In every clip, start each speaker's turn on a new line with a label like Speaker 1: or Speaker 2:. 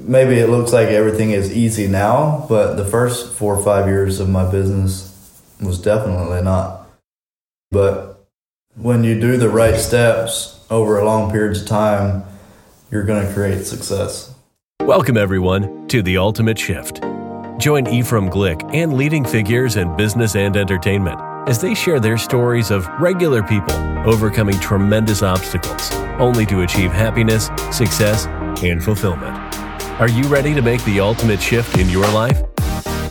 Speaker 1: maybe it looks like everything is easy now, but the first four or five years of my business was definitely not. But when you do the right steps over a long periods of time, you're going to create success.
Speaker 2: Welcome, everyone, to The Ultimate Shift. Join Ephraim Glick and leading figures in business and entertainment as they share their stories of regular people overcoming tremendous obstacles only to achieve happiness, success, and fulfillment. Are you ready to make the ultimate shift in your life?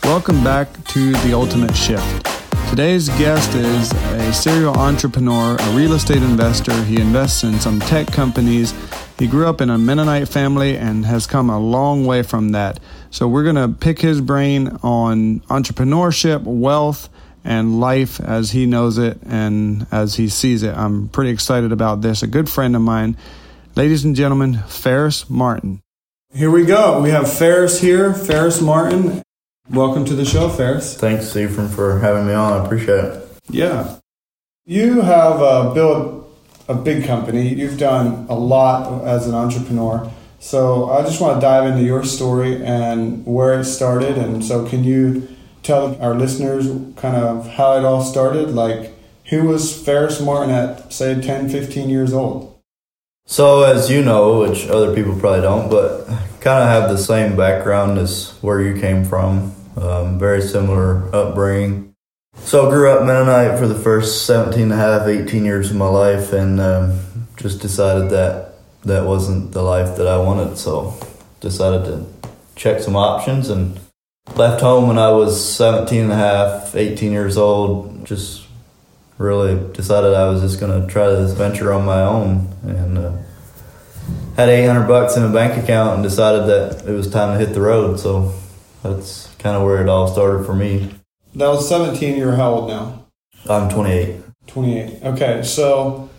Speaker 3: Welcome back to The Ultimate Shift. Today's guest is a serial entrepreneur, a real estate investor. He invests in some tech companies. He grew up in a Mennonite family and has come a long way from that. So, we're going to pick his brain on entrepreneurship, wealth, and life as he knows it and as he sees it. I'm pretty excited about this. A good friend of mine, ladies and gentlemen, Phares Martin. Here we go. We have Phares here, Phares Martin. Welcome to the show, Phares.
Speaker 1: Thanks, Ephraim, for having me on. I appreciate it.
Speaker 3: Yeah. You have uh, built a big company. You've done a lot as an entrepreneur. So I just want to dive into your story and where it started. And so, can you tell our listeners kind of how it all started? Like, who was Phares Martin at, say, 10, 15 years old?
Speaker 1: So, as you know, which other people probably don't, but kind of have the same background as where you came from, um, very similar upbringing. So, I grew up Mennonite for the first 17 and a half, 18 years of my life, and um, just decided that that wasn't the life that I wanted. So, decided to check some options and left home when I was 17 and a half, 18 years old. Just really decided I was just going to try this venture on my own and uh, had 800 bucks in a bank account and decided that it was time to hit the road. So that's kind of where it all started for me.
Speaker 3: That was 17. You're how old now?
Speaker 1: I'm 28.
Speaker 3: 28. Okay. So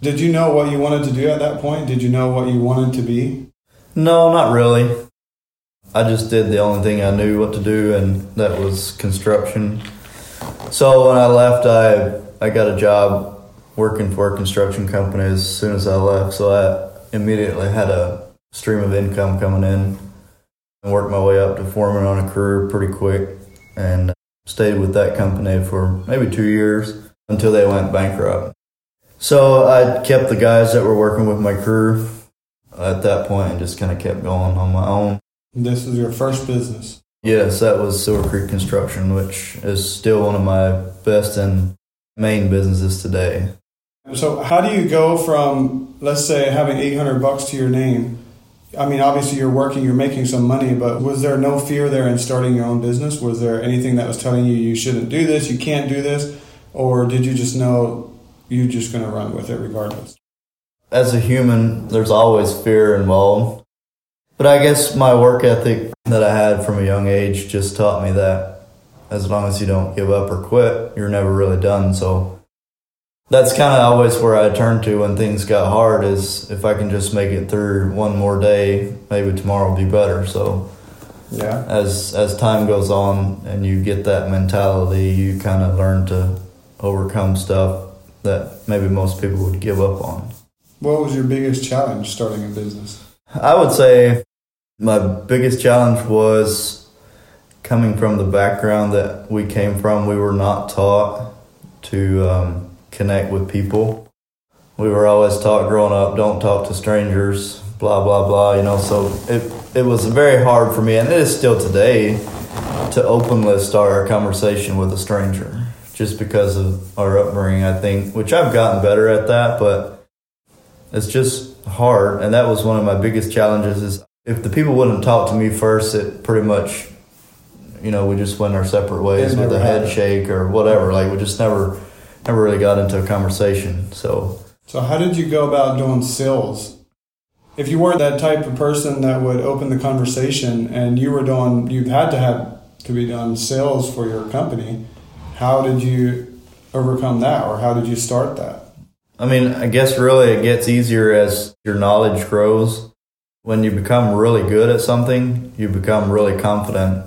Speaker 3: did you know what you wanted to do at that point? Did you know what you wanted to be?
Speaker 1: No, not really. I just did the only thing I knew what to do, and that was construction. So when I left, I I got a job working for a construction company as soon as I left. So I immediately had a stream of income coming in, and worked my way up to foreman on a crew pretty quick, and stayed with that company for maybe two years until they went bankrupt. So I kept the guys that were working with my crew at that point and just kind of kept going on my own.
Speaker 3: This was your first business.
Speaker 1: Yes, that was Silver Creek Construction, which is still one of my best and main businesses today.
Speaker 3: So, how do you go from, let's say, having 800 bucks to your name? I mean, obviously, you're working, you're making some money, but was there no fear there in starting your own business? Was there anything that was telling you you shouldn't do this, you can't do this? Or did you just know you're just going to run with it regardless?
Speaker 1: As a human, there's always fear involved. But I guess my work ethic that I had from a young age just taught me that as long as you don't give up or quit, you're never really done. So that's kind of always where I turn to when things got hard is if I can just make it through one more day, maybe tomorrow will be better. So
Speaker 3: yeah,
Speaker 1: as as time goes on and you get that mentality, you kind of learn to overcome stuff that maybe most people would give up on.
Speaker 3: What was your biggest challenge starting a business?
Speaker 1: I would say my biggest challenge was coming from the background that we came from. We were not taught to um, connect with people. We were always taught growing up, don't talk to strangers, blah, blah, blah, you know. So it, it was very hard for me, and it is still today, to openly start a conversation with a stranger just because of our upbringing, I think, which I've gotten better at that, but it's just hard. And that was one of my biggest challenges is if the people wouldn't talk to me first, it pretty much, you know, we just went our separate ways with a head shake or whatever. Like we just never, never really got into a conversation. So,
Speaker 3: so how did you go about doing sales? If you weren't that type of person that would open the conversation, and you were doing, you've had to have to be doing sales for your company. How did you overcome that, or how did you start that?
Speaker 1: I mean, I guess really it gets easier as your knowledge grows when you become really good at something, you become really confident.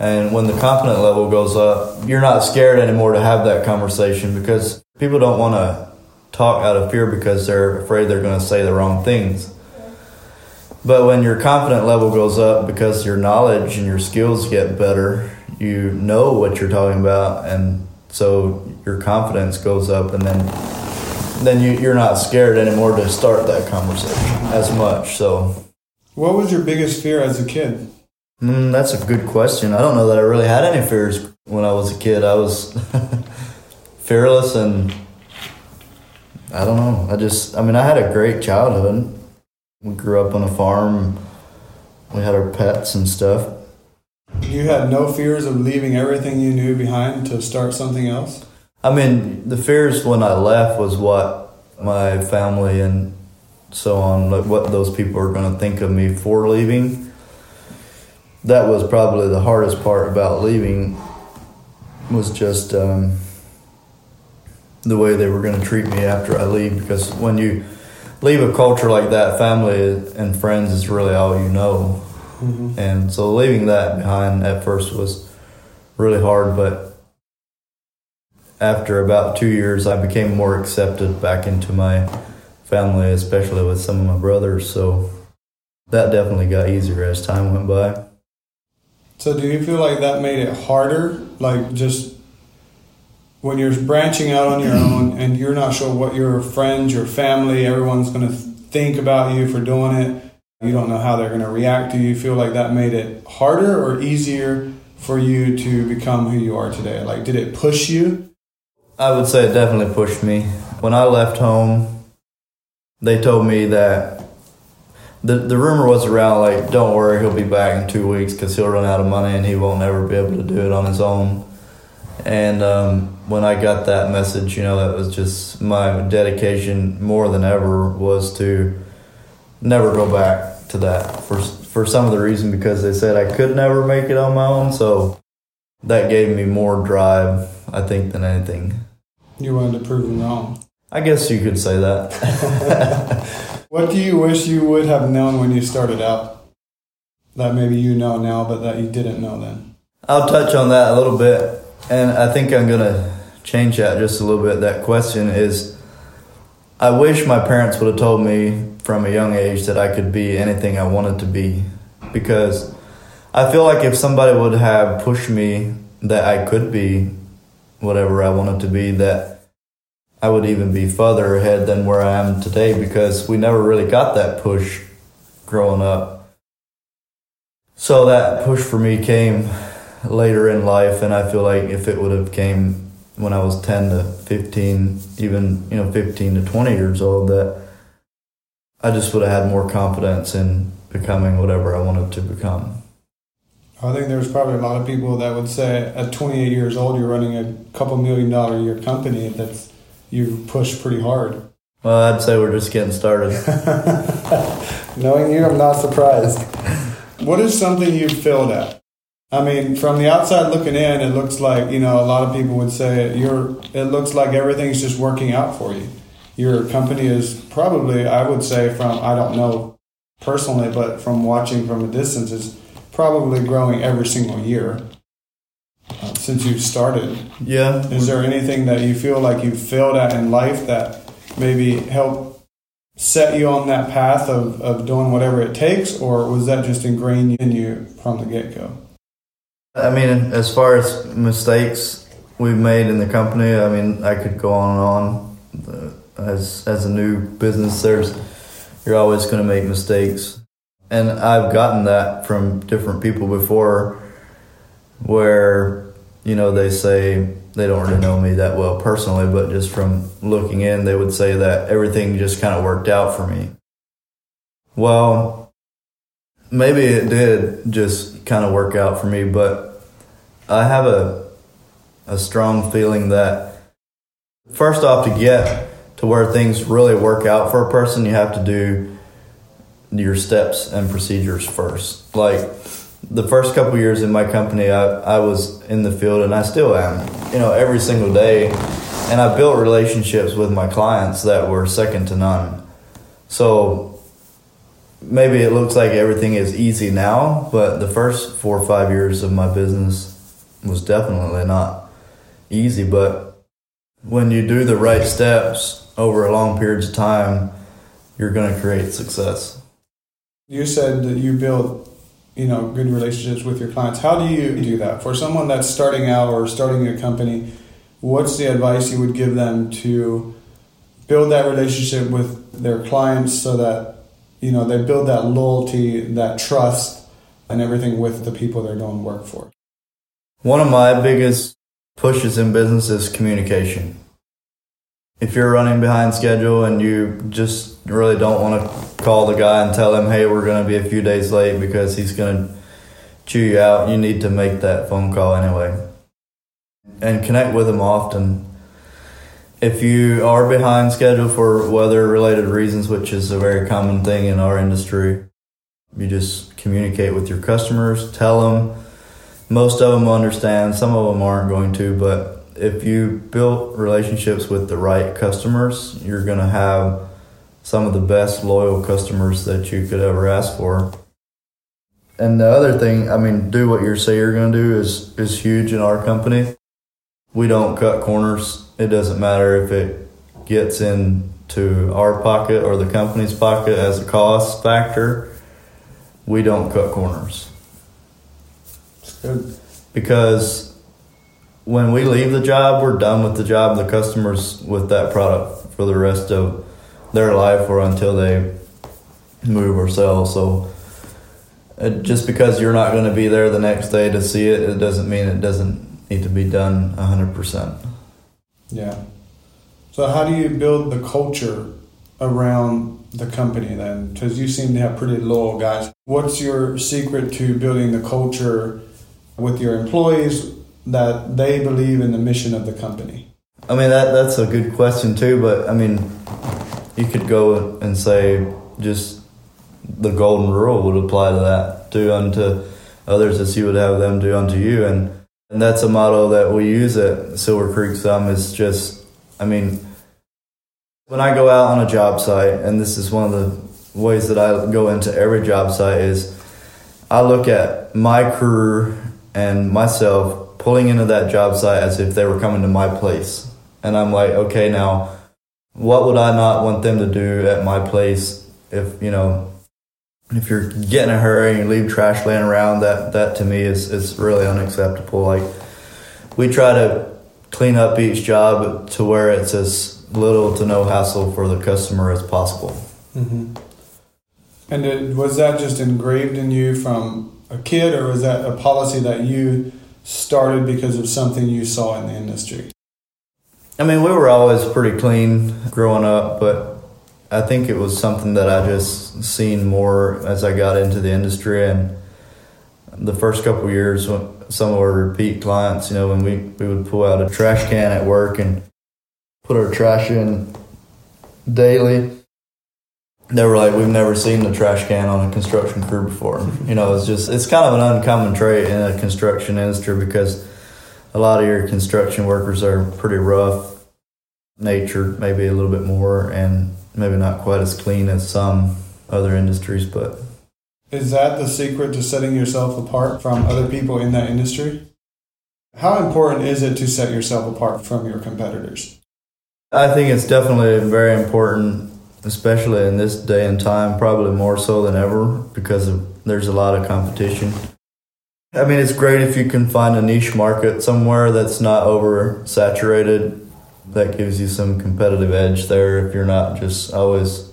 Speaker 1: And when the confident level goes up, you're not scared anymore to have that conversation because people don't want to talk out of fear because they're afraid they're going to say the wrong things. But when your confident level goes up because your knowledge and your skills get better, you know what you're talking about, and so your confidence goes up, and then then you, you're not scared anymore to start that conversation as much. So,
Speaker 3: what was your biggest fear as a kid?
Speaker 1: Mm, that's a good question. I don't know that I really had any fears when I was a kid. I was fearless and I don't know. I just, I mean, I had a great childhood. We grew up on a farm. We had our pets and stuff.
Speaker 3: You had no fears of leaving everything you knew behind to start something else?
Speaker 1: I mean, the fears when I left was what my family and so on, like what those people are going to think of me for leaving that was probably the hardest part about leaving was just um, the way they were going to treat me after I leave because when you leave a culture like that family and friends is really all you know. Mm-hmm. and so leaving that behind at first was really hard but after about two years I became more accepted back into my family especially with some of my brothers. So that definitely got easier as time went by
Speaker 3: so do you feel like that made it harder? Like just when you're branching out on your own and you're not sure what your friends, your family, everyone's going to think about you for doing it. You don't know how they're going to react Do you. Feel like that made it harder or easier for you to become who you are today? Like, did it push you?
Speaker 1: I would say it definitely pushed me. When I left home, they told me that the the rumor was around like, don't worry, he'll be back in two weeks because he'll run out of money and he won't ever be able to do it on his own. And um, when I got that message, you know, that was just my dedication more than ever was to never go back to that for for some of the reason because they said I could never make it on my own. So that gave me more drive, I think, than anything.
Speaker 3: You wanted to prove them wrong.
Speaker 1: I guess you could say that.
Speaker 3: What do you wish you would have known when you started out? That maybe you know now, but that you didn't know then?
Speaker 1: I'll touch on that a little bit. And I think I'm going to change that just a little bit. That question is I wish my parents would have told me from a young age that I could be anything I wanted to be. Because I feel like if somebody would have pushed me that I could be whatever I wanted to be, that I would even be further ahead than where I am today because we never really got that push growing up. So that push for me came later in life and I feel like if it would have came when I was 10 to 15, even, you know, 15 to 20 years old that I just would have had more confidence in becoming whatever I wanted to become.
Speaker 3: I think there's probably a lot of people that would say at 28 years old you're running a couple million dollar a year company that's you've pushed pretty hard.
Speaker 1: Well, I'd say we're just getting started.
Speaker 3: Knowing you, I'm not surprised. What is something you've failed at? I mean, from the outside looking in, it looks like you know a lot of people would say you're. It looks like everything's just working out for you. Your company is probably, I would say, from I don't know personally, but from watching from a distance, is probably growing every single year since you started.
Speaker 1: Yeah.
Speaker 3: Is there anything that you feel like you failed at in life that maybe helped set you on that path of, of doing whatever it takes, or was that just ingrained in you from the get go?
Speaker 1: I mean, as far as mistakes we've made in the company, I mean, I could go on and on. As as a new business, there's you're always going to make mistakes, and I've gotten that from different people before where you know they say they don't really know me that well personally, but just from looking in, they would say that everything just kind of worked out for me. Well, maybe it did just kind of work out for me, but I have a a strong feeling that first off to get to where things really work out for a person, you have to do your steps and procedures first. Like the first couple years in my company, I, I was in the field and I still am, you know, every single day. And I built relationships with my clients that were second to none. So maybe it looks like everything is easy now, but the first four or five years of my business was definitely not easy. But when you do the right steps over a long periods of time, you're going to create success.
Speaker 3: You said that you build, you know, good relationships with your clients. How do you do that? For someone that's starting out or starting a company, what's the advice you would give them to build that relationship with their clients so that, you know, they build that loyalty, that trust and everything with the people they're going to work for?
Speaker 1: One of my biggest pushes in business is communication. If you're running behind schedule and you just really don't want to call the guy and tell him, hey, we're going to be a few days late because he's going to chew you out, you need to make that phone call anyway. And connect with him often. If you are behind schedule for weather related reasons, which is a very common thing in our industry, you just communicate with your customers, tell them. Most of them understand, some of them aren't going to, but if you build relationships with the right customers, you're going to have some of the best loyal customers that you could ever ask for. And the other thing, I mean, do what you say you're going to do is is huge in our company. We don't cut corners. It doesn't matter if it gets into our pocket or the company's pocket as a cost factor. We don't cut corners.
Speaker 3: Good.
Speaker 1: Because when we leave the job, we're done with the job. The customers with that product for the rest of their life or until they move or sell. So it, just because you're not going to be there the next day to see it, it doesn't mean it doesn't need to be done 100%.
Speaker 3: Yeah. So how do you build the culture around the company then? Because you seem to have pretty loyal guys. What's your secret to building the culture with your employees that they believe in the mission of the company?
Speaker 1: I mean that that's a good question too, but I mean you could go and say just the golden rule would apply to that. Do unto others as you would have them do unto you and and that's a model that we use at Silver Creek some is just I mean when I go out on a job site and this is one of the ways that I go into every job site is I look at my crew and myself pulling into that job site as if they were coming to my place. And I'm like, okay, now what would I not want them to do at my place if, you know, if you're getting a hurry and you leave trash laying around, that, that to me is, is really unacceptable. Like, we try to clean up each job to where it's as little to no hassle for the customer as possible.
Speaker 3: Mm-hmm. And it, was that just engraved in you from a kid, or was that a policy that you started because of something you saw in the industry?
Speaker 1: I mean, we were always pretty clean growing up, but I think it was something that I just seen more as I got into the industry. And the first couple years, when some of our repeat clients, you know, when we, we would pull out a trash can at work and put our trash in daily, they were like, we've never seen the trash can on a construction crew before. You know, it's just, it's kind of an uncommon trait in a construction industry because a lot of your construction workers are pretty rough natured, maybe a little bit more, and maybe not quite as clean as some other industries, but.
Speaker 3: Is that the secret to setting yourself apart from other people in that industry? How important is it to set yourself apart from your competitors?
Speaker 1: I think it's definitely very important especially in this day and time, probably more so than ever because of, there's a lot of competition. I mean, it's great if you can find a niche market somewhere that's not oversaturated. That gives you some competitive edge there if you're not just always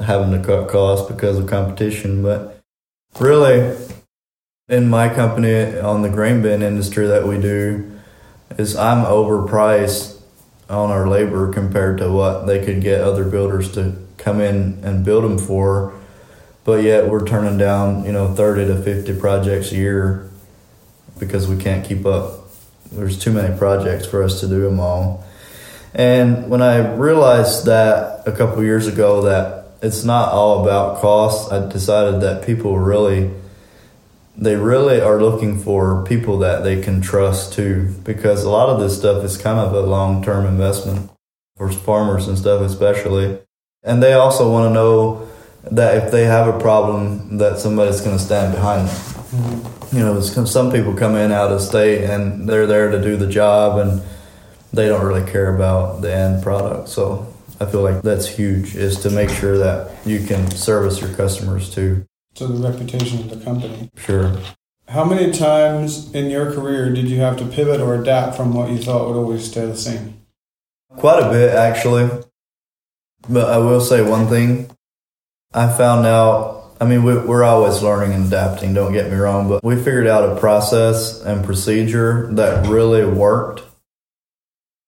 Speaker 1: having to cut costs because of competition. But really, in my company on the grain bin industry that we do, is I'm overpriced on our labor compared to what they could get other builders to come in and build them for. But yet we're turning down, you know, 30 to 50 projects a year because we can't keep up. There's too many projects for us to do them all. And when I realized that a couple years ago that it's not all about cost, I decided that people really they really are looking for people that they can trust too because a lot of this stuff is kind of a long-term investment for farmers and stuff especially. And they also want to know that if they have a problem that somebody's going to stand behind them mm-hmm. you know some people come in out of state and they're there to do the job and they don't really care about the end product. So i feel like that's huge is to make sure that you can service your customers too
Speaker 3: to the reputation of the company.
Speaker 1: Sure.
Speaker 3: How many times in your career did you have to pivot or adapt from what you thought would always stay the same?
Speaker 1: Quite a bit, actually. But I will say one thing. I found out, I mean, we, we're always learning and adapting, don't get me wrong, but we figured out a process and procedure that really worked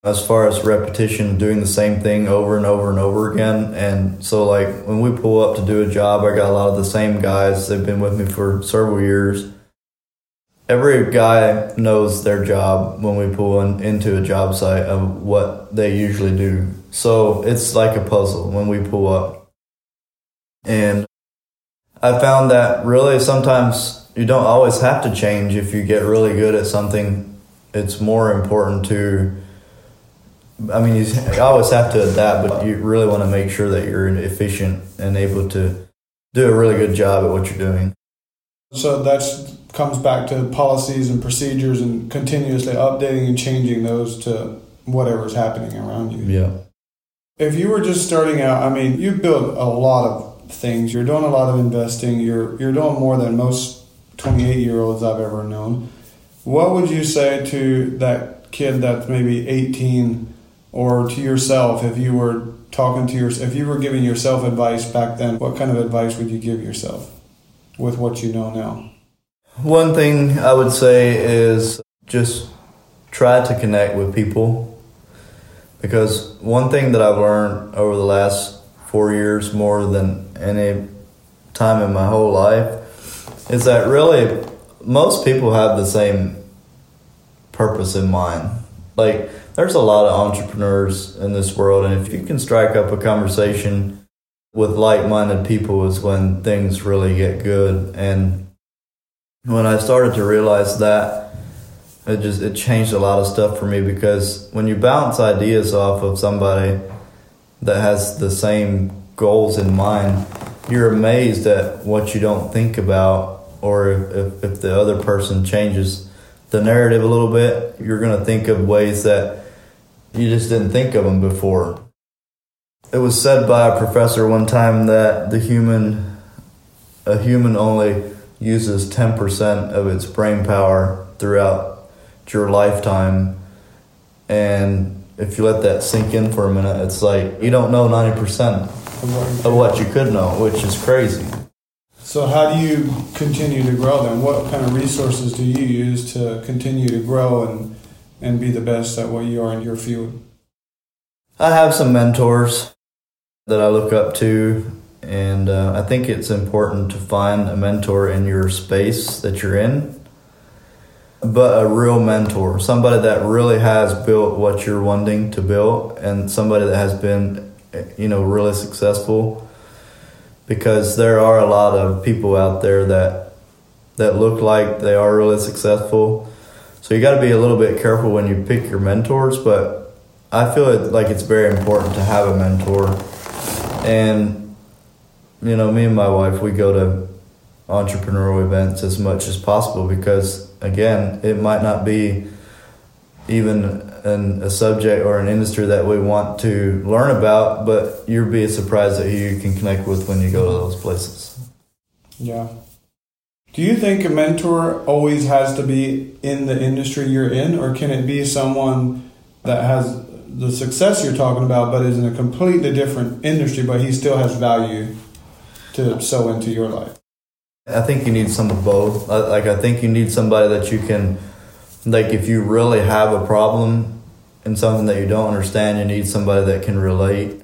Speaker 1: as far as repetition, doing the same thing over and over and over again. And so, like, when we pull up to do a job, I got a lot of the same guys. They've been with me for several years. Every guy knows their job when we pull in, into a job site of what they usually do. So it's like a puzzle when we pull up. And I found that really sometimes you don't always have to change if you get really good at something. It's more important to I mean, you always have to adapt, but you really want to make sure that you're efficient and able to do a really good job at what you're doing.
Speaker 3: So that comes back to policies and procedures and continuously updating and changing those to whatever's happening around you.
Speaker 1: Yeah.
Speaker 3: If you were just starting out, I mean, you built a lot of things. You're doing a lot of investing. You're you're doing more than most 28 year olds I've ever known. What would you say to that kid that's maybe 18 or to yourself if you were talking to your if you were giving yourself advice back then what kind of advice would you give yourself with what you know now?
Speaker 1: One thing i would say is just try to connect with people. Because one thing that i've learned over the last four years more than any time in my whole life is that really most people have the same purpose in mind. Like there's a lot of entrepreneurs in this world, and if you can strike up a conversation with like-minded people, is when things really get good. And when I started to realize that, it just it changed a lot of stuff for me because when you bounce ideas off of somebody that has the same goals in mind, you're amazed at what you don't think about, or if, if the other person changes the narrative a little bit, you're going to think of ways that you just didn't think of them before. It was said by a professor one time that the human, a human only uses 10% of its brain power throughout your lifetime. And if you let that sink in for a minute, it's like you don't know 90% of what you could know, which is crazy.
Speaker 3: So, how do you continue to grow then? What kind of resources do you use to continue to grow and and be the best at what you are in your field?
Speaker 1: I have some mentors that I look up to, and uh, I think it's important to find a mentor in your space that you're in, but a real mentor, somebody that really has built what you're wanting to build, and somebody that has been, you know, really successful. Because there are a lot of people out there that that look like they are really successful, so you got to be a little bit careful when you pick your mentors, but I feel like it's very important to have a mentor. And, you know, me and my wife, we go to entrepreneurial events as much as possible because, again, it might not be even an, a subject or an industry that we want to learn about, but you'll be surprised at who you can connect with when you go to those places.
Speaker 3: Yeah. Do you think a mentor always has to be in the industry you're in, or can it be someone that has the success you're talking about, but is in a completely different industry, but he still has value to sow into your life?
Speaker 1: I think you need some of both. Like, I think you need somebody that you can, like, if you really have a problem and something that you don't understand, you need somebody that can relate.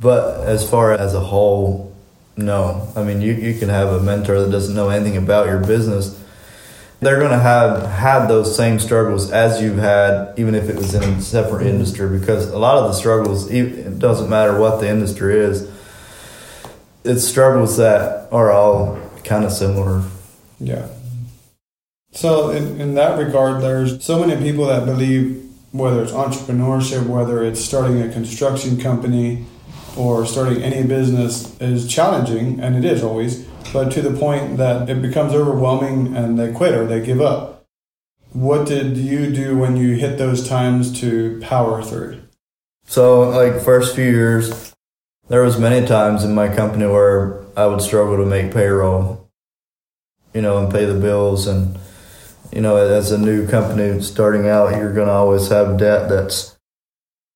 Speaker 1: But as far as a whole, no. I mean, you, you can have a mentor that doesn't know anything about your business. They're going to have had those same struggles as you've had, even if it was in a separate mm-hmm. industry, because a lot of the struggles, it doesn't matter what the industry is, it's struggles that are all kind of similar.
Speaker 3: Yeah. So, in, in that regard, there's so many people that believe whether it's entrepreneurship, whether it's starting a construction company, or starting any business is challenging, and it is always, but to the point that it becomes overwhelming and they quit or they give up. What did you do when you hit those times to power through?
Speaker 1: So, like first few years, there was many times in my company where I would struggle to make payroll, you know, and pay the bills. And, you know, as a new company starting out, you're going to always have debt that's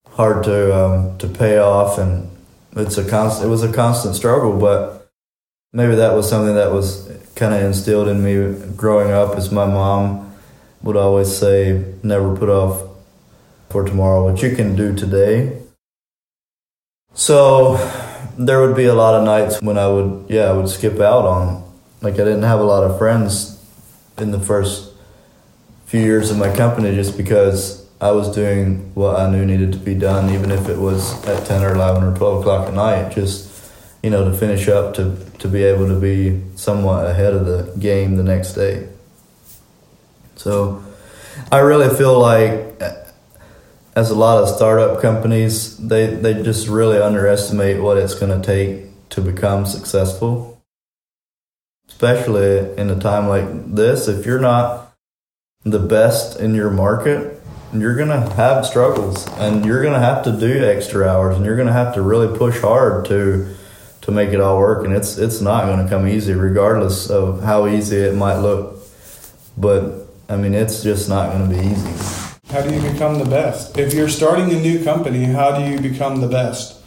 Speaker 1: hard to, um, to pay off. And it's a constant, it was a constant struggle, but maybe that was something that was kind of instilled in me growing up as my mom would always say, never put off for tomorrow what you can do today. So there would be a lot of nights when I would, yeah, I would skip out on, like, I didn't have a lot of friends in the first few years of my company just because I was doing what I knew needed to be done, even if it was at 10 or 11 or 12 o'clock at night, just, you know, to finish up to, to be able to be somewhat ahead of the game the next day. So I really feel like as a lot of startup companies, they, they just really underestimate what it's going to take to become successful. Especially in a time like this, if you're not the best in your market, you're to have struggles and you're to have to do extra hours and you're to have to really push hard to to make it all work and it's it's not to come easy regardless of how easy it might look. But I mean, it's just not to be easy.
Speaker 3: How do you become the best? If you're starting a new company, how do you become the best?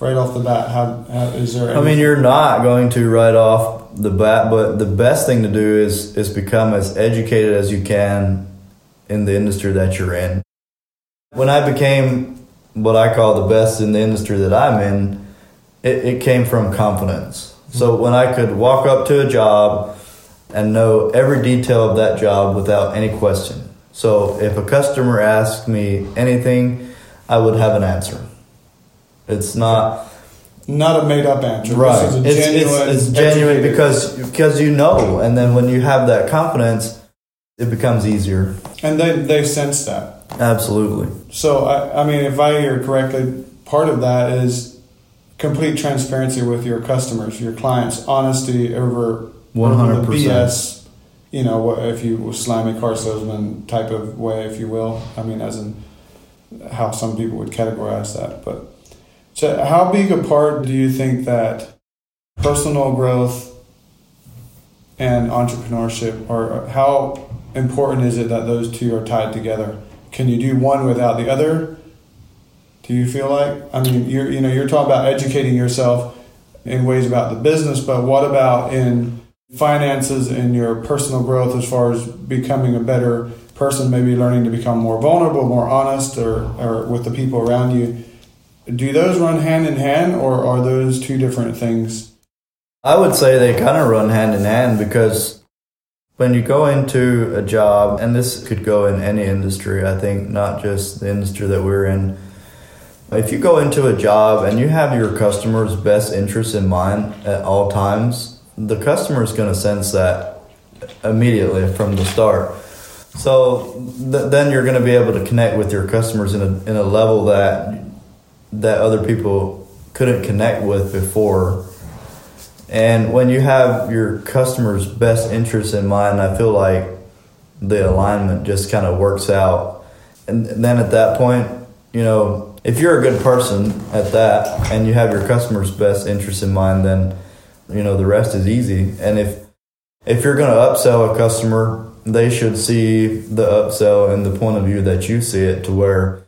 Speaker 3: Right off the bat, how, how is there?
Speaker 1: I mean, you're not going to right off the bat, but the best thing to do is is become as educated as you can in the industry that you're in. When I became what I call the best in the industry that I'm in, it, it came from confidence. So when I could walk up to a job and know every detail of that job without any question so if a customer asked me anything, I would have an answer. It's not
Speaker 3: not a made up answer.
Speaker 1: Right. It's, genuine, it's, it's genuine because because you know, and then when you have that confidence, it becomes easier.
Speaker 3: And they they sense that.
Speaker 1: Absolutely.
Speaker 3: So I, I mean, if I hear correctly, part of that is complete transparency with your customers, your clients, honesty over
Speaker 1: one hundred percent
Speaker 3: BS you know, if you slimy car salesman type of way, if you will. I mean, as in how some people would categorize that. But so, how big a part do you think that personal growth and entrepreneurship, or how important is it that those two are tied together? Can you do one without the other? Do you feel like? I mean, you're you know you're talking about educating yourself in ways about the business, but what about in finances and your personal growth as far as becoming a better person, maybe learning to become more vulnerable, more honest, or, or with the people around you. Do those run hand in hand, or are those two different things?
Speaker 1: I would say they kind of run hand in hand because when you go into a job, and this could go in any industry, I think, not just the industry that we're in. If you go into a job and you have your customer's best interests in mind at all times, the customer is going to sense that immediately from the start. So th- then you're going to be able to connect with your customers in a in a level that that other people couldn't connect with before. And when you have your customers' best interests in mind, I feel like the alignment just kind of works out. And then at that point, you know, if you're a good person at that and you have your customers' best interests in mind, then you know the rest is easy and if if you're going to upsell a customer they should see the upsell in the point of view that you see it to where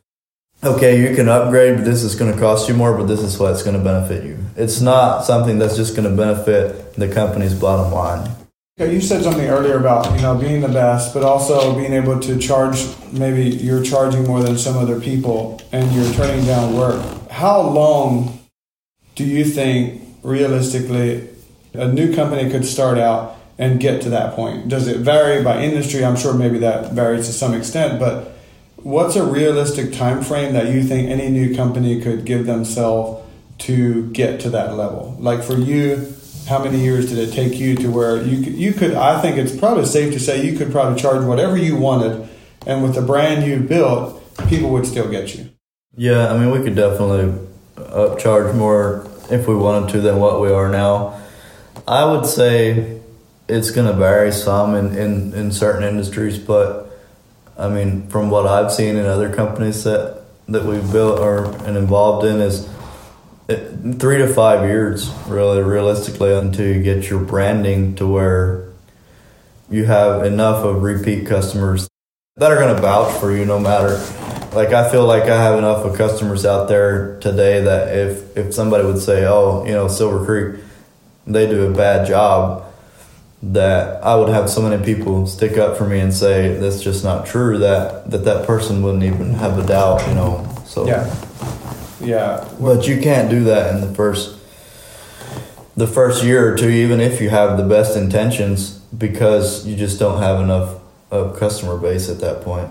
Speaker 1: okay you can upgrade but this is going to cost you more but this is what's going to benefit you it's not something that's just going to benefit the company's bottom line
Speaker 3: you said something earlier about you know being the best, but also being able to charge. Maybe you're charging more than some other people, and you're turning down work. How long do you think, realistically, a new company could start out and get to that point? Does it vary by industry? I'm sure maybe that varies to some extent, but what's a realistic time frame that you think any new company could give themselves to get to that level? Like for you, how many years did it take you to where you could, you could I think it's probably safe to say you could probably charge whatever you wanted and with the brand you built, people would still get you.
Speaker 1: Yeah, I mean we could definitely upcharge more if we wanted to than what we are now. I would say it's going to vary some in, in, in certain industries, but I mean, from what I've seen in other companies that, that we've built or and involved in is it, three to five years, really, realistically, until you get your branding to where you have enough of repeat customers that are going to vouch for you no matter. Like I feel like I have enough of customers out there today that if if somebody would say, "Oh, you know, Silver Creek, they do a bad job," that I would have so many people stick up for me and say that's just not true. That that that person wouldn't even have a doubt, you know. So
Speaker 3: Yeah. Yeah.
Speaker 1: but you can't do that in the first the first year or two, even if you have the best intentions, because you just don't have enough of customer base at that point.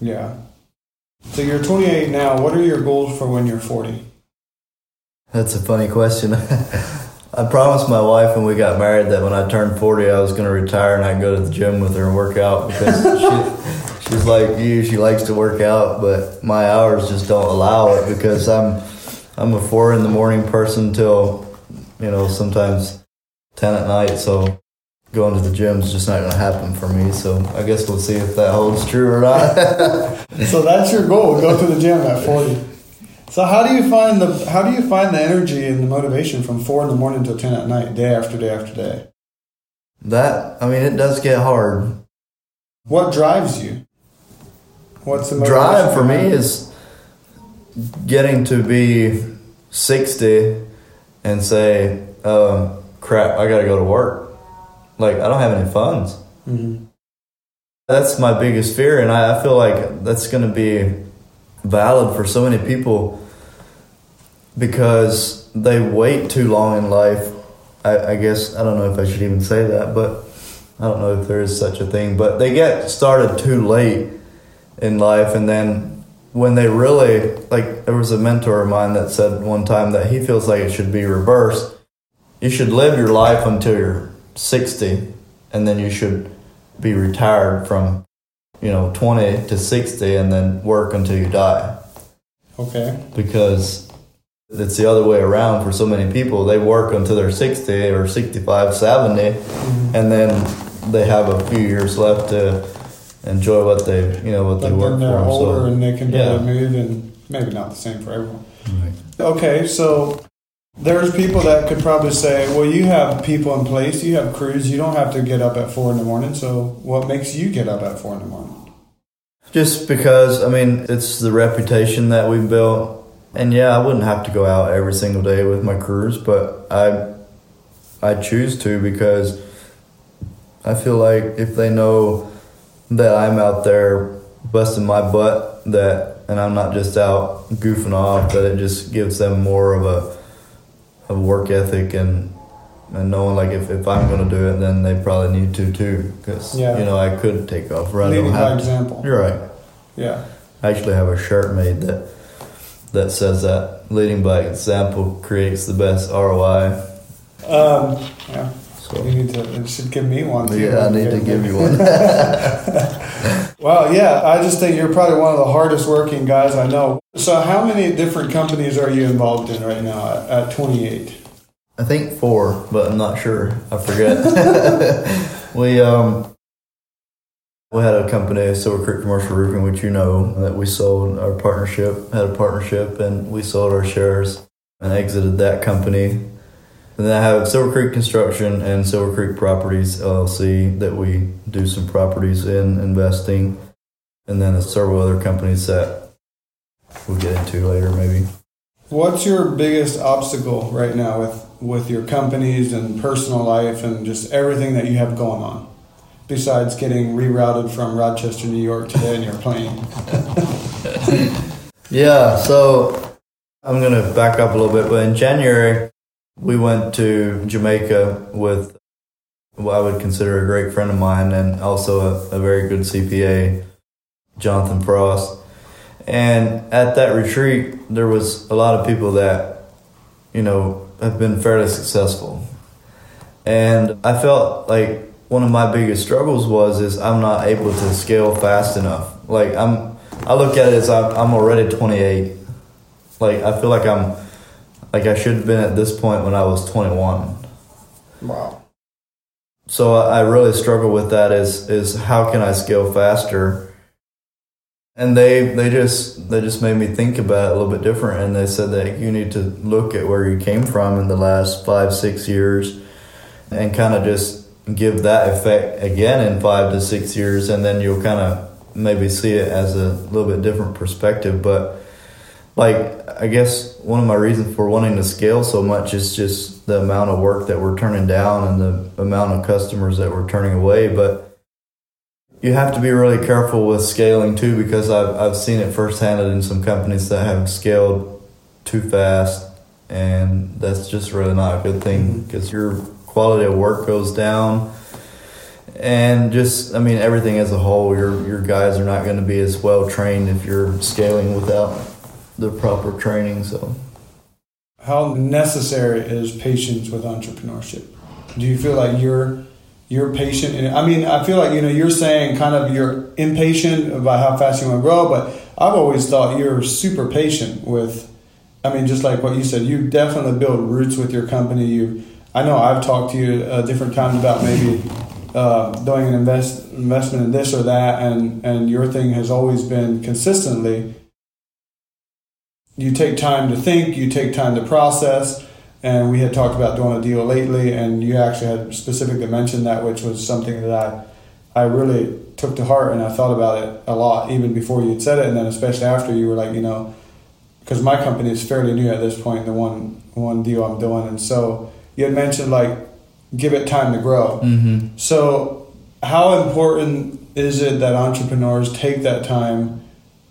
Speaker 3: Yeah. So you're 28 now. What are your goals for when you're 40?
Speaker 1: That's a funny question. I promised my wife when we got married that when I turned 40, I was going to retire and I'd go to the gym with her and work out because she, she's like you. She likes to work out, but my hours just don't allow it because I'm I'm a four in the morning person till you know sometimes 10 at night. So going to the gym is just not going to happen for me. So I guess we'll see if that holds true or not.
Speaker 3: So that's your goal. Go to the gym at 40. So how do you find the how do you find the energy and the motivation from four in the morning till 10 at night, day after day after day?
Speaker 1: that I mean, it does get hard.
Speaker 3: What drives you? What's the
Speaker 1: drive for me is getting to be 60 and say um, crap i gotta go to work like i don't have any funds
Speaker 3: Mhm.
Speaker 1: that's my biggest fear and i, I feel like that's going to be valid for so many people because they wait too long in life. I, I guess i don't know if i should even say that but i don't know if there is such a thing but they get started too late in life. And then when they really like there was a mentor of mine that said one time that he feels like it should be reversed. You should live your life until you're 60 and then you should be retired from you know 20 to 60 and then work until you die.
Speaker 3: Okay.
Speaker 1: because it's the other way around for so many people they work until they're 60 or 65 70 mm-hmm. and then they have a few years left to enjoy what they you know what
Speaker 3: But
Speaker 1: they work
Speaker 3: then they're
Speaker 1: for
Speaker 3: older
Speaker 1: so
Speaker 3: and they can
Speaker 1: yeah.
Speaker 3: move and maybe not the same for everyone.
Speaker 1: Right.
Speaker 3: Okay, so there's people that could probably say, well, you have people in place, you have crews, you don't have to get up at four in the morning. So what makes you get up at four in the morning?
Speaker 1: Just because, I mean, it's the reputation that we built. And yeah, I wouldn't have to go out every single day with my crews, but I I choose to because I feel like if they know that I'm out there busting my butt that and I'm not just out goofing off, that it just gives them more of a of work ethic and and knowing like if, if I'm gonna do it, then they probably need to too, because
Speaker 3: Yeah.
Speaker 1: you know I could take off running.
Speaker 3: Leading by example.
Speaker 1: You're right.
Speaker 3: Yeah.
Speaker 1: I actually have a shirt made that that says that leading by example creates the best ROI.
Speaker 3: Um, yeah.
Speaker 1: So
Speaker 3: You need to, it should give me one too.
Speaker 1: yeah, I need to give you one.
Speaker 3: Wow, yeah, I just think you're probably one of the hardest working guys I know. So, how many different companies are you involved in right now at, at 28?
Speaker 1: I think four, but I'm not sure. I forget. we um we had a company, Silver Creek Commercial Roofing, which you know, that we sold our partnership, had a partnership, and we sold our shares and exited that company. And then I have Silver Creek Construction and Silver Creek Properties LLC that we do some properties in investing, and then several other companies that we'll get into later, maybe.
Speaker 3: What's your biggest obstacle right now with, with your companies and personal life and just everything that you have going on? Besides getting rerouted from Rochester, New York today in your plane.
Speaker 1: Yeah, so I'm going to back up a little bit, but in January, we went to Jamaica with what I would consider a great friend of mine and also a, a very good CPA, Jonathan Frost. And at that retreat, there was a lot of people that, you know, have been fairly successful. And I felt like one of my biggest struggles was is I'm not able to scale fast enough. Like I'm, I look at it as I'm, I'm already 28. Like I feel like I'm, like I should have been at this point when I was 21.
Speaker 3: Wow.
Speaker 1: So I I really struggle with that. Is is how can I scale faster? and they they just they just made me think about it a little bit different and they said that you need to look at where you came from in the last five six years and kind of just give that effect again in five to six years and then you'll kind of maybe see it as a little bit different perspective but like i guess one of my reasons for wanting to scale so much is just the amount of work that we're turning down and the amount of customers that we're turning away but you have to be really careful with scaling too because I've, I've seen it firsthand in some companies that have scaled too fast and that's just really not a good thing because mm-hmm. Quality of work goes down and just I mean everything as a whole your your guys are not going to be as well trained if you're scaling without the proper training so
Speaker 3: how necessary is patience with entrepreneurship do you feel like you're you're patient. And I mean, I feel like, you know, you're saying kind of you're impatient about how fast you want to grow, but I've always thought you're super patient with, I mean, just like what you said, you definitely build roots with your company. You, I know I've talked to you uh, different times about maybe uh, doing an invest investment in this or that, and and your thing has always been consistently. You take time to think. You take time to process and we had talked about doing a deal lately, and you actually had specifically mentioned that, which was something that I, I really took to heart, and I thought about it a lot even before you had said it, and then especially after you were like, you know, because my company is fairly new at this point, the one one deal I'm doing, and so you had mentioned like give it time to grow. Mm-hmm. So how important is it that entrepreneurs take that time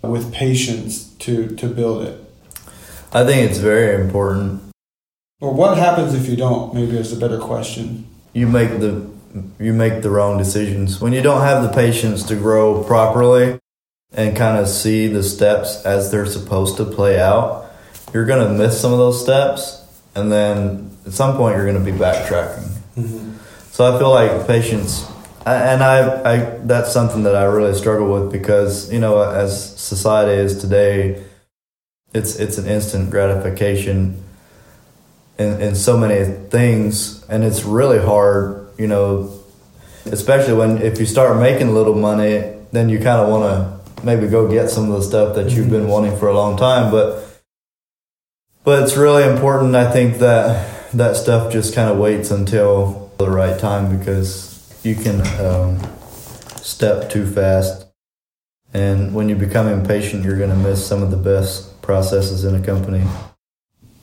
Speaker 3: with patience to to build it?
Speaker 1: I think it's very important
Speaker 3: or what happens if you don't? Maybe is a better question.
Speaker 1: You make the you make the wrong decisions when you don't have the patience to grow properly and kind of see the steps as they're supposed to play out. You're going to miss some of those steps, and then at some point you're going to be backtracking. Mm-hmm. So I feel like patience, and I, I that's something that I really struggle with because you know as society is today, it's it's an instant gratification in, in so many things, and it's really hard, you know, especially when if you start making a little money, then you kind of want to maybe go get some of the stuff that you've been wanting for a long time, but but it's really important. I think that that stuff just kind of waits until the right time because you can um, step too fast, and when you become impatient, you're going to miss some of the best processes in a company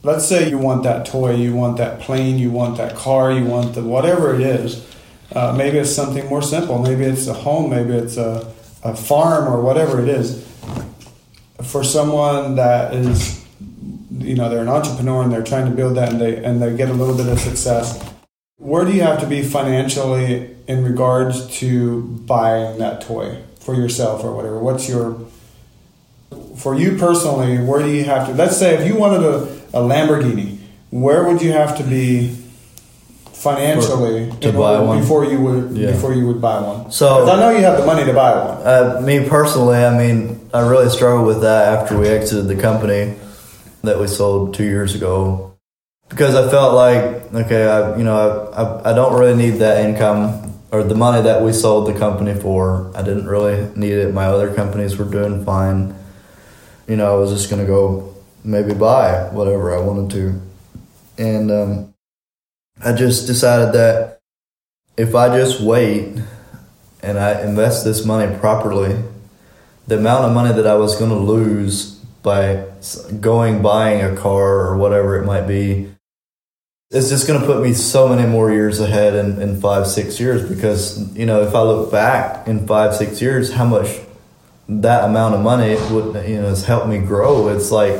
Speaker 3: let's say you want that toy, you want that plane, you want that car, you want the whatever it is. Uh, maybe it's something more simple. Maybe it's a home. Maybe it's a, a farm or whatever it is. For someone that is, you know, they're an entrepreneur and they're trying to build that and they and they get a little bit of success. Where do you have to be financially in regards to buying that toy for yourself or whatever? What's your for you personally? Where do you have to? Let's say if you wanted to a Lamborghini, where would you have to be financially
Speaker 1: to buy one
Speaker 3: before you would yeah. before you would buy one?
Speaker 1: So
Speaker 3: I know you have the money to buy one.
Speaker 1: Uh, me personally, I mean, I really struggled with that after we exited the company that we sold two years ago because I felt like okay, I you know I, I, I don't really need that income or the money that we sold the company for. I didn't really need it. My other companies were doing fine. You know, I was just gonna go maybe buy whatever I wanted to. And um, I just decided that if I just wait and I invest this money properly, the amount of money that I was to lose by going buying a car or whatever it might be it's just going to put me so many more years ahead in, in five six years because you know if i look back in five six years how much that amount of money would you know has helped me grow. It's like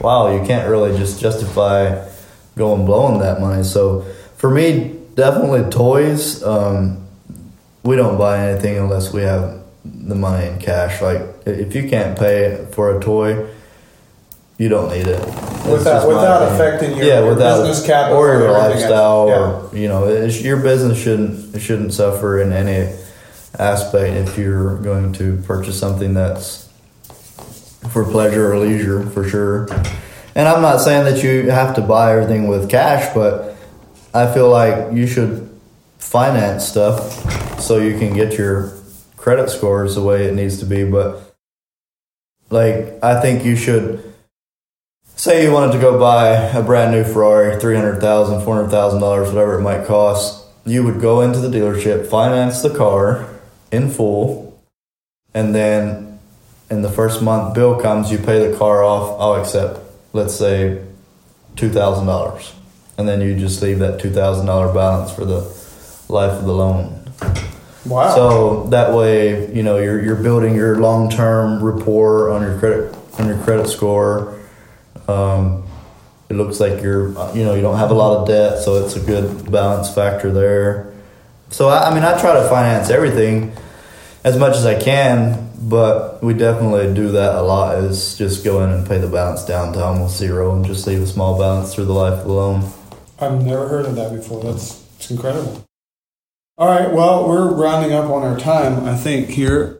Speaker 1: wow you can't really just justify going blowing that money. So for me definitely toys um, we don't buy anything unless we have the money in cash. Like if you can't pay for a toy you don't need it
Speaker 3: without without affecting your, yeah, your without, business capital
Speaker 1: or your lifestyle yeah. or you know your business shouldn't shouldn't suffer in any aspect if you're going to purchase something that's for pleasure or leisure for sure. And I'm not saying that you have to buy everything with cash, but I feel like you should finance stuff so you can get your credit scores the way it needs to be. But Like, I think you should say you wanted to go buy a brand new Ferrari, $300,000, $400,000, whatever it might cost. You would go into the dealership, finance the car in full, and then in the first month bill comes, you pay the car off. I'll accept, let's say, $2,000. And then you just leave that $2,000 balance for the life of the loan.
Speaker 3: Wow.
Speaker 1: So that way, you know, you're you're building your long term rapport on your credit on your credit score. Um, it looks like you're, you know, you don't have a lot of debt, so it's a good balance factor there. So I, I mean, I try to finance everything as much as I can, but we definitely do that a lot. Is just go in and pay the balance down to almost zero and just leave a small balance through the life of the loan.
Speaker 3: I've never heard of that before. That's it's incredible. All right, well, we're rounding up on our time, I think, here.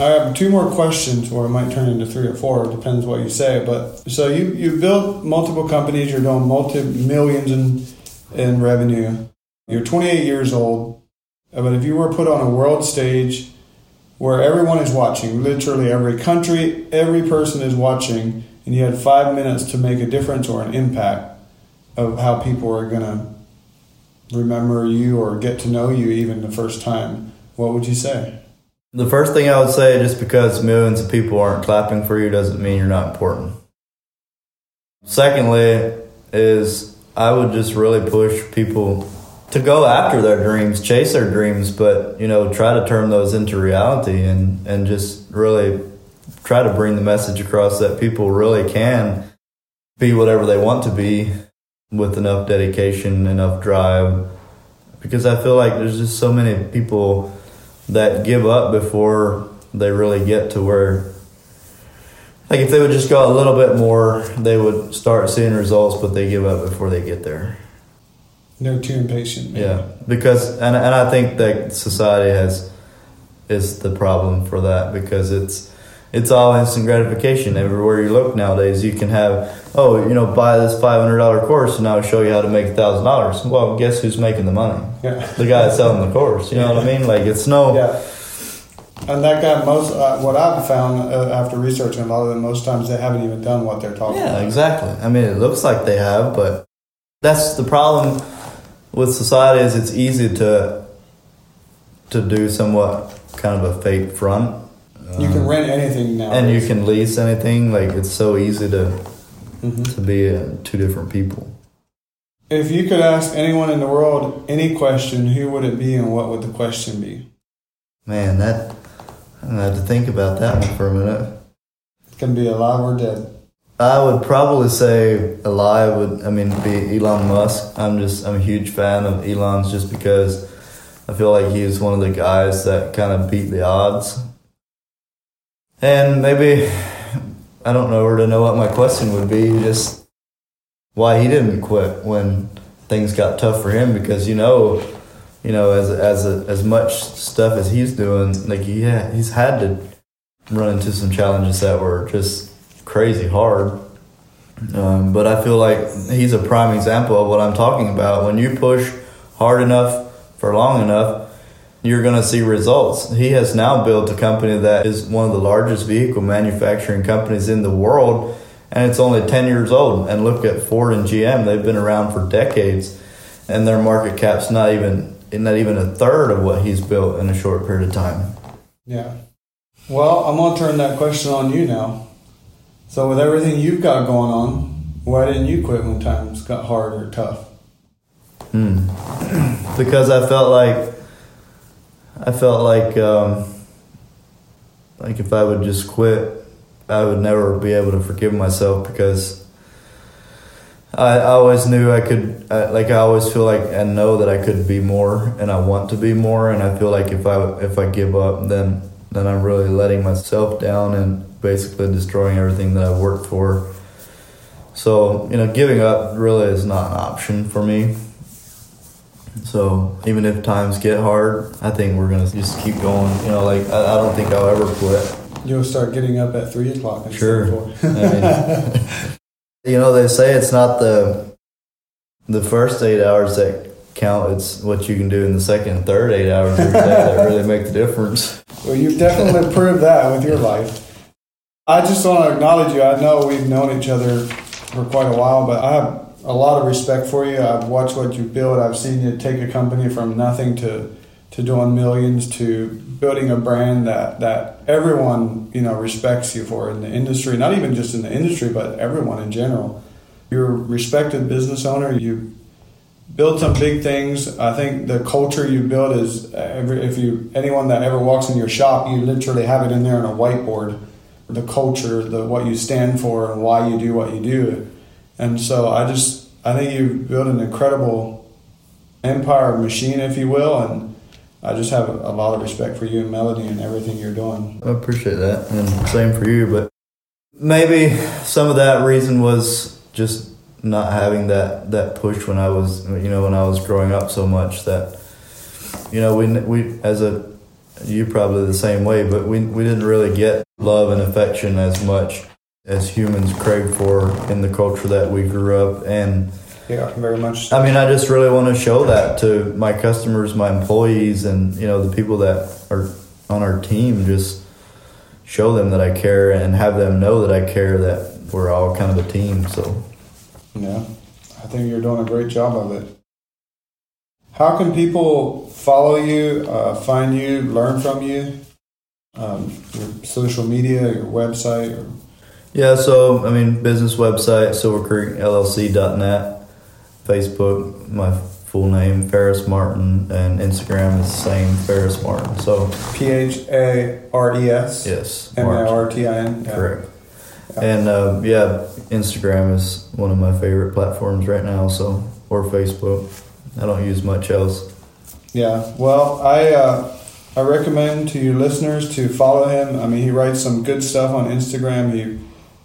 Speaker 3: I have two more questions, or it might turn into three or four, it depends what you say. But so you you built multiple companies, you're doing multi millions in in revenue. You're 28 years old, but if you were put on a world stage where everyone is watching, literally every country, every person is watching, and you had five minutes to make a difference or an impact of how people are going to remember you or get to know you even the first time, what would you say?
Speaker 1: The first thing I would say, just because millions of people aren't clapping for you doesn't mean you're not important. Secondly, is I would just really push people to go after their dreams, chase their dreams, but you know, try to turn those into reality and and just really try to bring the message across that people really can be whatever they want to be with enough dedication, enough drive. Because I feel like there's just so many people that give up before they really get to where like if they would just go a little bit more, they would start seeing results, but they give up before they get there.
Speaker 3: No too impatient. maybe.
Speaker 1: Yeah, because and and I think that society has is the problem for that because it's it's all instant gratification everywhere you look nowadays. You can have oh you know buy this five hundred dollar course and I'll show you how to make thousand dollars. Well, guess who's making the money?
Speaker 3: Yeah.
Speaker 1: The guy that's selling the course. You know what I mean? Like it's no.
Speaker 3: Yeah. And that guy, most uh, what I've found uh, after researching a lot of them, most times they haven't even done what they're talking
Speaker 1: Yeah,
Speaker 3: about.
Speaker 1: exactly. I mean, it looks like they have, but that's the problem with society is it's easy to to do somewhat kind of a fake front.
Speaker 3: You can rent anything now.
Speaker 1: and you can lease anything. Like it's so easy to
Speaker 3: Mhm.
Speaker 1: to be uh, two different people.
Speaker 3: If you could ask anyone in the world any question, who would it be, and what would the question be?
Speaker 1: Man, that I'm gonna have to think about that one for a minute.
Speaker 3: It can be alive or dead.
Speaker 1: I would probably say alive would I mean be Elon Musk. I'm just I'm a huge fan of Elon's just because I feel like he's one of the guys that kind of beat the odds. And maybe I don't know where to know what my question would be. Just why he didn't quit when things got tough for him because you know, you know as as as much stuff as he's doing, like ha- he's had to run into some challenges that were just crazy hard. Um, but I feel like he's a prime example of what I'm talking about. When you push hard enough for long enough, you're going to see results. He has now built a company that is one of the largest vehicle manufacturing companies in the world, and it's only 10 years old. And look at Ford and GM; they've been around for decades, and their market cap's not even not even a third of what he's built in a short period of time.
Speaker 3: Yeah. Well, I'm going to turn that question on you now. So, with everything you've got going on, why didn't you quit when times got hard or tough?
Speaker 1: Hmm. because I felt like I felt like um, like if I would just quit, I would never be able to forgive myself because I, I always knew I could I, like I always feel like and know that I could be more and I want to be more and I feel like if I if I give up then then I'm really letting myself down and basically destroying everything that I've worked for. So, you know, giving up really is not an option for me. So even if times get hard, I think we're gonna just keep going. You know, like I, I don't think I'll ever quit.
Speaker 3: You'll start getting up at 3 o'clock instead
Speaker 1: Sure.
Speaker 3: of 4.
Speaker 1: I mean, you know, they say it's not the the first eight hours that count. It's what you can do in the second and third eight hours of your day that really make the difference.
Speaker 3: well, you've definitely proved that with your life. I just want to acknowledge you. I know we've known each other for quite a while, but I have a lot of respect for you. I've watched what you build. I've seen you take a company from nothing to to doing millions to building a brand that that everyone you know respects you for in the industry. Not even just in the industry, but everyone in general. You're a respected business owner. You build some big things. I think the culture you build is every, if you anyone that ever walks in your shop, you literally have it in there on a whiteboard the culture, the what you stand for, and why you do what you do. And so I just I think you built an incredible empire machine, if you will, and I just have a lot of respect for you and Melody and everything you're doing.
Speaker 1: I appreciate that, and same for you. But maybe some of that reason was just not having that that push when I was you know when I was growing up so much that you know we we as a you probably the same way, but we we didn't really get love and affection as much as humans crave for in the culture that we grew up and
Speaker 3: yeah very much
Speaker 1: i mean i just really want to show that to my customers my employees and you know the people that are on our team just show them that i care and have them know that i care that we're all kind of a team so
Speaker 3: yeah i think you're doing a great job of it how can people follow you uh, find you learn from you um, your social media, your website? Or?
Speaker 1: Yeah, so I mean, business website, silvercreekllc.net, Facebook, my full name, Phares Martin, and Instagram is the same, Phares Martin. So
Speaker 3: P H A R E S?
Speaker 1: Yes.
Speaker 3: M A R T I N?
Speaker 1: Correct. Yeah. And uh, yeah, Instagram is one of my favorite platforms right now, so, or Facebook. I don't use much else.
Speaker 3: Yeah, well, I. Uh, I recommend to your listeners to follow him. I mean, he writes some good stuff on Instagram. He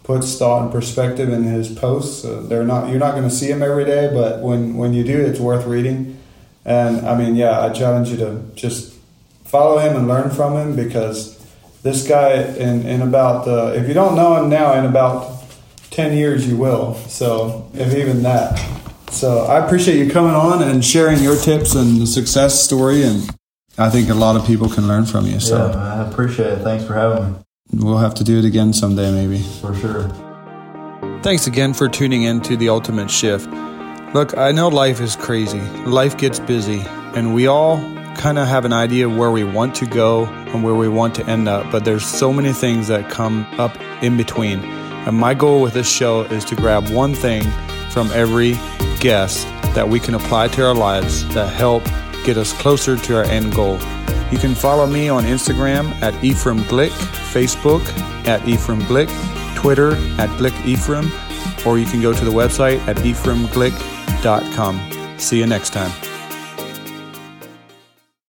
Speaker 3: puts thought and perspective in his posts. Uh, they're not you're not going to see him every day, but when when you do, it's worth reading. And I mean, yeah, I challenge you to just follow him and learn from him because this guy in in about uh, if you don't know him now, in about ten years you will. So if even that. So I appreciate you coming on and sharing your tips and the success story and I think a lot of people can learn from you. So
Speaker 1: yeah, I appreciate it. Thanks for having me.
Speaker 3: We'll have to do it again someday, maybe.
Speaker 1: For sure.
Speaker 3: Thanks again for tuning in to The Ultimate Shift. Look, I know life is crazy, life gets busy, and we all kind of have an idea of where we want to go and where we want to end up, but there's so many things that come up in between. And my goal with this show is to grab one thing from every guest that we can apply to our lives that help get us closer to our end goal. You can follow me on Instagram at Ephraim Glick, Facebook at Ephraim Glick, Twitter at Glick Ephraim, or you can go to the website at ephraimglick.com. See you next time.